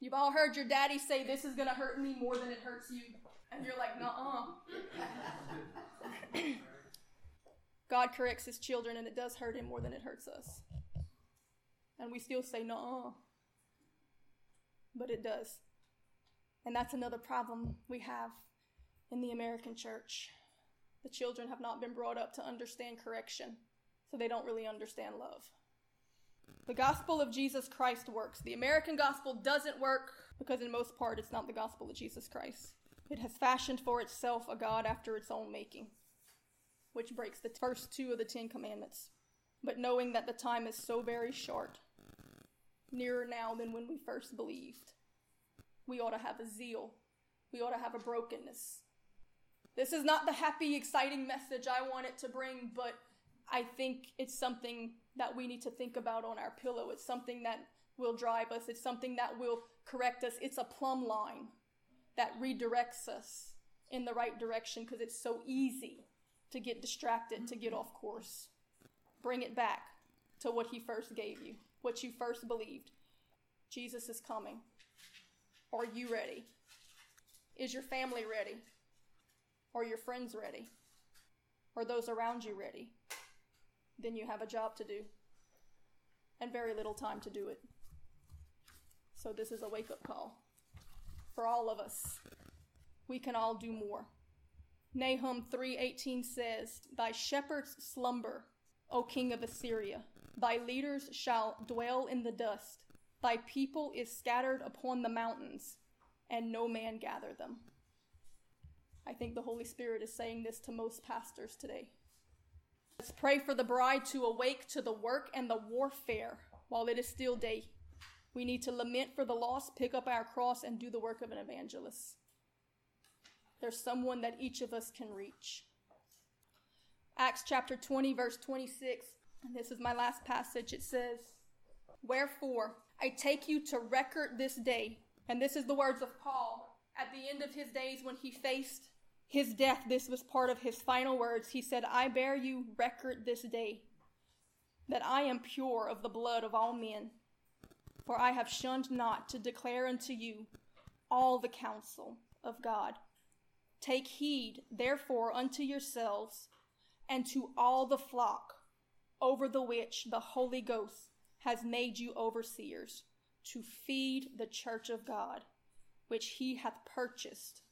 [SPEAKER 1] You've all heard your daddy say, This is going to hurt me more than it hurts you. And you're like, uh. God corrects his children, and it does hurt him more than it hurts us. And we still say, uh. But it does. And that's another problem we have in the American church. The children have not been brought up to understand correction. So they don't really understand love. The gospel of Jesus Christ works. The American gospel doesn't work because, in most part, it's not the gospel of Jesus Christ. It has fashioned for itself a God after its own making, which breaks the first two of the Ten Commandments. But knowing that the time is so very short, nearer now than when we first believed, we ought to have a zeal. We ought to have a brokenness. This is not the happy, exciting message I want it to bring, but I think it's something that we need to think about on our pillow. It's something that will drive us, it's something that will correct us. It's a plumb line that redirects us in the right direction because it's so easy to get distracted, to get off course. Bring it back to what He first gave you, what you first believed. Jesus is coming. Are you ready? Is your family ready? Are your friends ready? Are those around you ready? Then you have a job to do and very little time to do it. So, this is a wake up call for all of us. We can all do more. Nahum 3:18 says, "Thy shepherds slumber, O king of Assyria. Thy leaders shall dwell in the dust. Thy people is scattered upon the mountains, and no man gather them." I think the Holy Spirit is saying this to most pastors today. Let's pray for the bride to awake to the work and the warfare while it is still day. We need to lament for the lost, pick up our cross, and do the work of an evangelist. There's someone that each of us can reach. Acts chapter 20, verse 26, and this is my last passage. It says, Wherefore, I take you to record this day. And this is the words of Paul at the end of his days when he faced his death. This was part of his final words. He said, I bear you record this day that I am pure of the blood of all men, for I have shunned not to declare unto you all the counsel of God. Take heed, therefore, unto yourselves and to all the flock over the which the Holy Ghost has made you overseers, to feed the church of God, which he hath purchased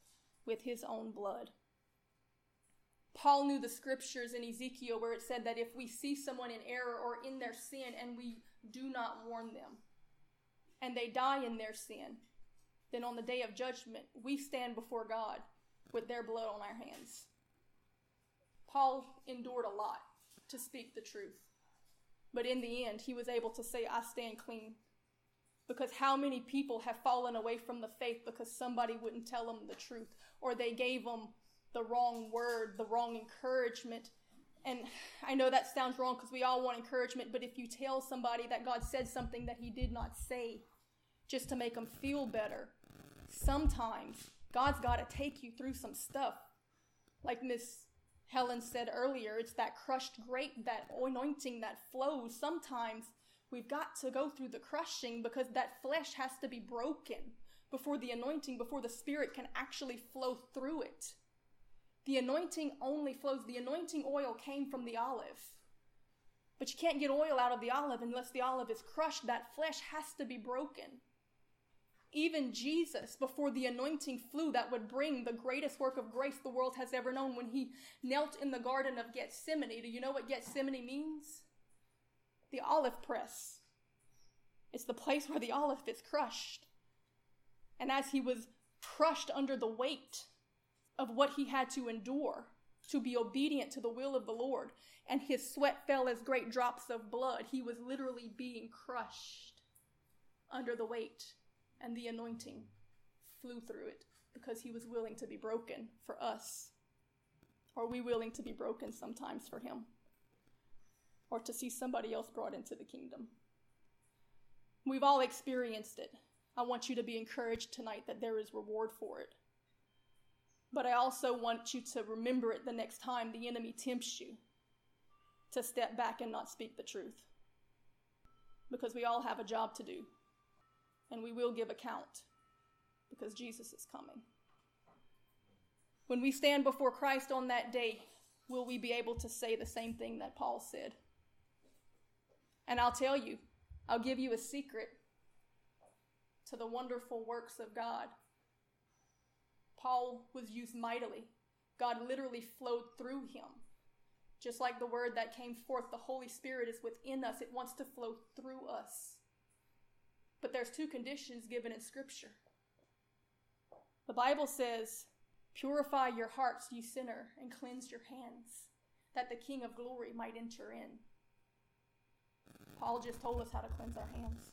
[SPEAKER 1] with his own blood. Paul knew the scriptures in Ezekiel where it said that if we see someone in error or in their sin and we do not warn them, and they die in their sin, then on the day of judgment, we stand before God with their blood on our hands. Paul endured a lot to speak the truth. But in the end, he was able to say, I stand clean. Because how many people have fallen away from the faith because somebody wouldn't tell them the truth or they gave them the wrong word, the wrong encouragement. And I know that sounds wrong because we all want encouragement, but if you tell somebody that God said something that he did not say just to make them feel better, sometimes God's got to take you through some stuff. Like Miss Helen said earlier, it's that crushed grape, that anointing that flows. Sometimes we've got to go through the crushing because that flesh has to be broken before the anointing, before the Spirit can actually flow through it. The anointing only flows, the anointing oil came from the olive. But you can't get oil out of the olive unless the olive is crushed. That flesh has to be broken. Even Jesus, before the anointing flew that would bring the greatest work of grace the world has ever known, when he knelt in the Garden of Gethsemane, do you know what Gethsemane means? The olive press. It's the place where the olive is crushed. And as he was crushed under the weight of what he had to endure to be obedient to the will of the Lord, and his sweat fell as great drops of blood, he was literally being crushed under the weight, and the anointing flew through it because he was willing to be broken for us. Are we willing to be broken sometimes for him? Or to see somebody else brought into the kingdom? We've all experienced it. I want you to be encouraged tonight that there is reward for it. But I also want you to remember it the next time the enemy tempts you to step back and not speak the truth. Because we all have a job to do, and we will give account because Jesus is coming. When we stand before Christ on that day, will we be able to say the same thing that Paul said? And I'll tell you, I'll give you a secret to the wonderful works of God. Paul was used mightily. God literally flowed through him Just like the word that came forth, the Holy Spirit is within us. It wants to flow through us. But there's two conditions given in Scripture. The Bible says, Purify your hearts, you sinner, and cleanse your hands, that the King of glory might enter in. Paul just told us how to cleanse our hands.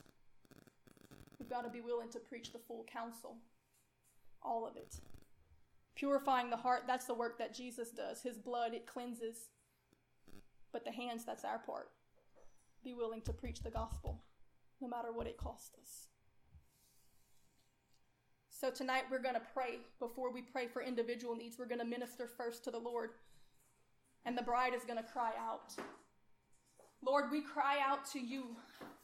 [SPEAKER 1] We've got to be willing to preach the full counsel, all of it. Purifying the heart, that's the work that Jesus does. His blood, it cleanses. But the hands, that's our part. Be willing to preach the gospel, no matter what it costs us. So tonight we're going to pray. Before we pray for individual needs, we're going to minister first to the Lord. And the bride is going to cry out. Lord, we cry out to you.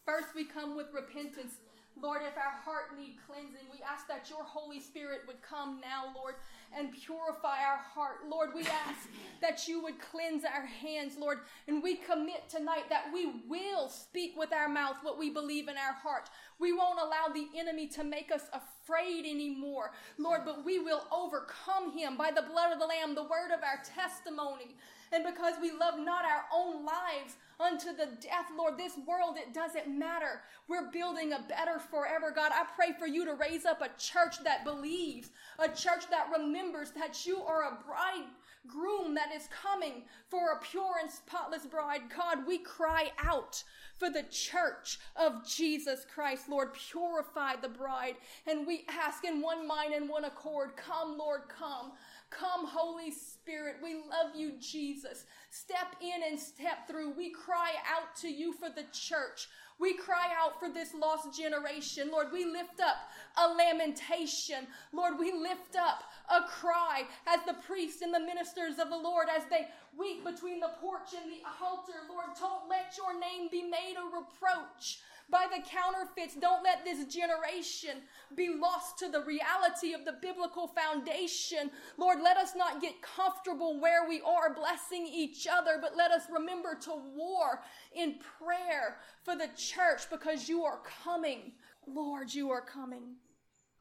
[SPEAKER 1] First, we come with repentance Lord, if our heart need cleansing, we ask that your Holy Spirit would come now, Lord, and purify our heart. Lord, we ask that you would cleanse our hands, Lord, and we commit tonight that we will speak with our mouth what we believe in our heart. We won't allow the enemy to make us afraid anymore, Lord, but we will overcome him by the blood of the Lamb, the word of our testimony. And because we love not our own lives, unto the death, Lord. This world, it doesn't matter. We're building a better forever, God. I pray for you to raise up a church that believes, a church that remembers that you are a bridegroom that is coming for a pure and spotless bride. God, we cry out for the church of Jesus Christ. Lord, purify the bride. And we ask in one mind and one accord, come, Lord, come. Come, Holy Spirit. We love you, Jesus. Step in and step through. We cry out to you for the church. We cry out for this lost generation. Lord, we lift up a lamentation. Lord, we lift up a cry as the priests and the ministers of the Lord as they weep between the porch and the altar. Lord, don't let your name be made a reproach by the counterfeits. Don't let this generation be lost to the reality of the biblical foundation. Lord, let us not get comfortable where we are blessing each other, but let us remember to war in prayer for the church because you are coming. Lord, you are coming.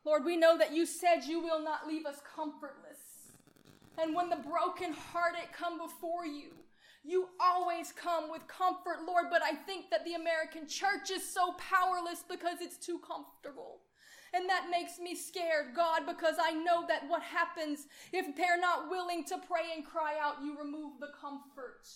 [SPEAKER 1] Lord, we know that you said you will not leave us comfortless. And when the brokenhearted come before you, you always come with comfort, Lord, but I think that the American church is so powerless because it's too comfortable. And that makes me scared, God, because I know that what happens if they're not willing to pray and cry out, you remove the comfort.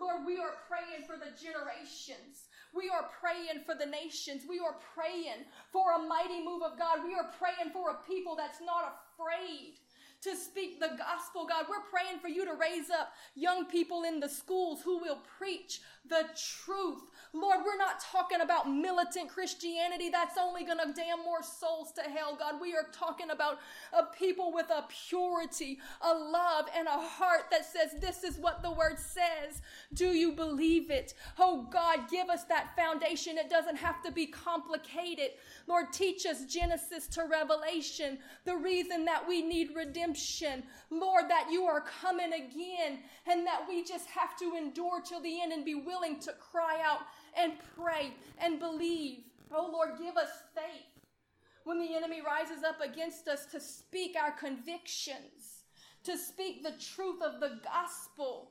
[SPEAKER 1] Lord, we are praying for the generations. We are praying for the nations. We are praying for a mighty move of God. We are praying for a people that's not afraid to speak the gospel, God. We're praying for you to raise up young people in the schools who will preach the truth. Lord, we're not talking about militant Christianity. That's only going to damn more souls to hell, God. We are talking about a people with a purity, a love, and a heart that says, This is what the word says. Do you believe it? Oh, God, give us that foundation. It doesn't have to be complicated. Lord, teach us Genesis to Revelation, the reason that we need redemption. Lord, that you are coming again and that we just have to endure till the end and be willing to cry out and pray and believe. Oh Lord, give us faith when the enemy rises up against us to speak our convictions, to speak the truth of the gospel.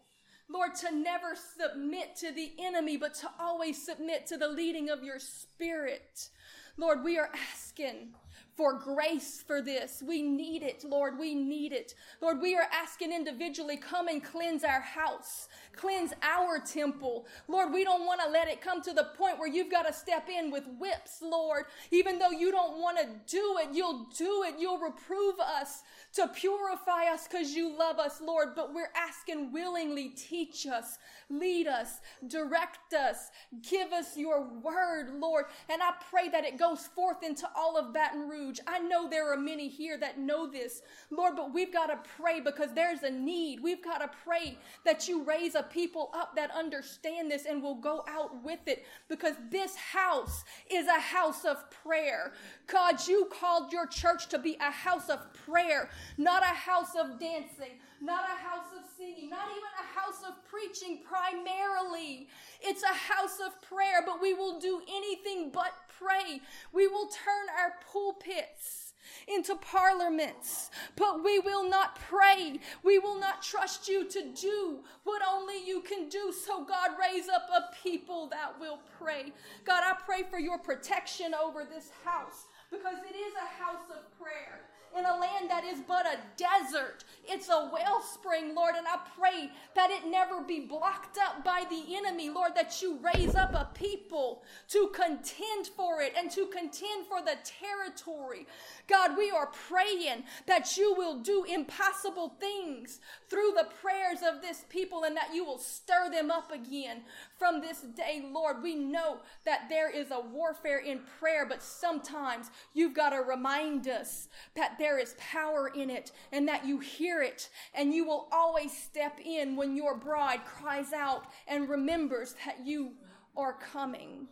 [SPEAKER 1] Lord, to never submit to the enemy, but to always submit to the leading of your spirit. Lord, we are asking for grace for this. We need it, Lord. We need it. Lord, we are asking individually, come and cleanse our house, cleanse our temple. Lord, we don't want to let it come to the point where you've got to step in with whips, Lord. Even though you don't want to do it, you'll do it. You'll reprove us to purify us because you love us, Lord. But we're asking willingly, teach us, lead us, direct us, give us your word, Lord. And I pray that it goes forth into all of Baton Rouge. I know there are many here that know this, Lord, but we've got to pray because there's a need. We've got to pray that you raise a people up that understand this and will go out with it because this house is a house of prayer. God, you called your church to be a house of prayer, not a house of dancing, not a house of singing, not even a house of preaching primarily. It's a house of prayer, but we will do anything but pray. We will turn our pulpits into parliaments, but we will not pray. We will not trust you to do what only you can do. So, God, raise up a people that will pray. God, I pray for your protection over this house because it is a house of prayer in a land that is but a desert. It's a wellspring, Lord, and I pray that it never be blocked up by the enemy, Lord, that you raise up a people to contend for it and to contend for the territory. God, we are praying that you will do impossible things through the prayers of this people and that you will stir them up again from this day, Lord. We know that there is a warfare in prayer, but sometimes you've got to remind us that there is power in it and that you hear it and you will always step in when your bride cries out and remembers that you are coming.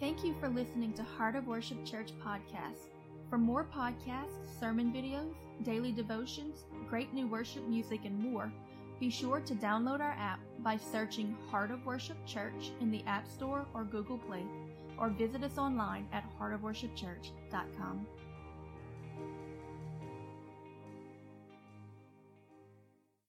[SPEAKER 2] Thank you for listening to Heart of Worship Church podcast. For more podcasts, sermon videos, daily devotions, great new worship music, and more, be sure to download our app by searching Heart of Worship Church in the App Store or Google Play or visit us online at heartofworshipchurch.com.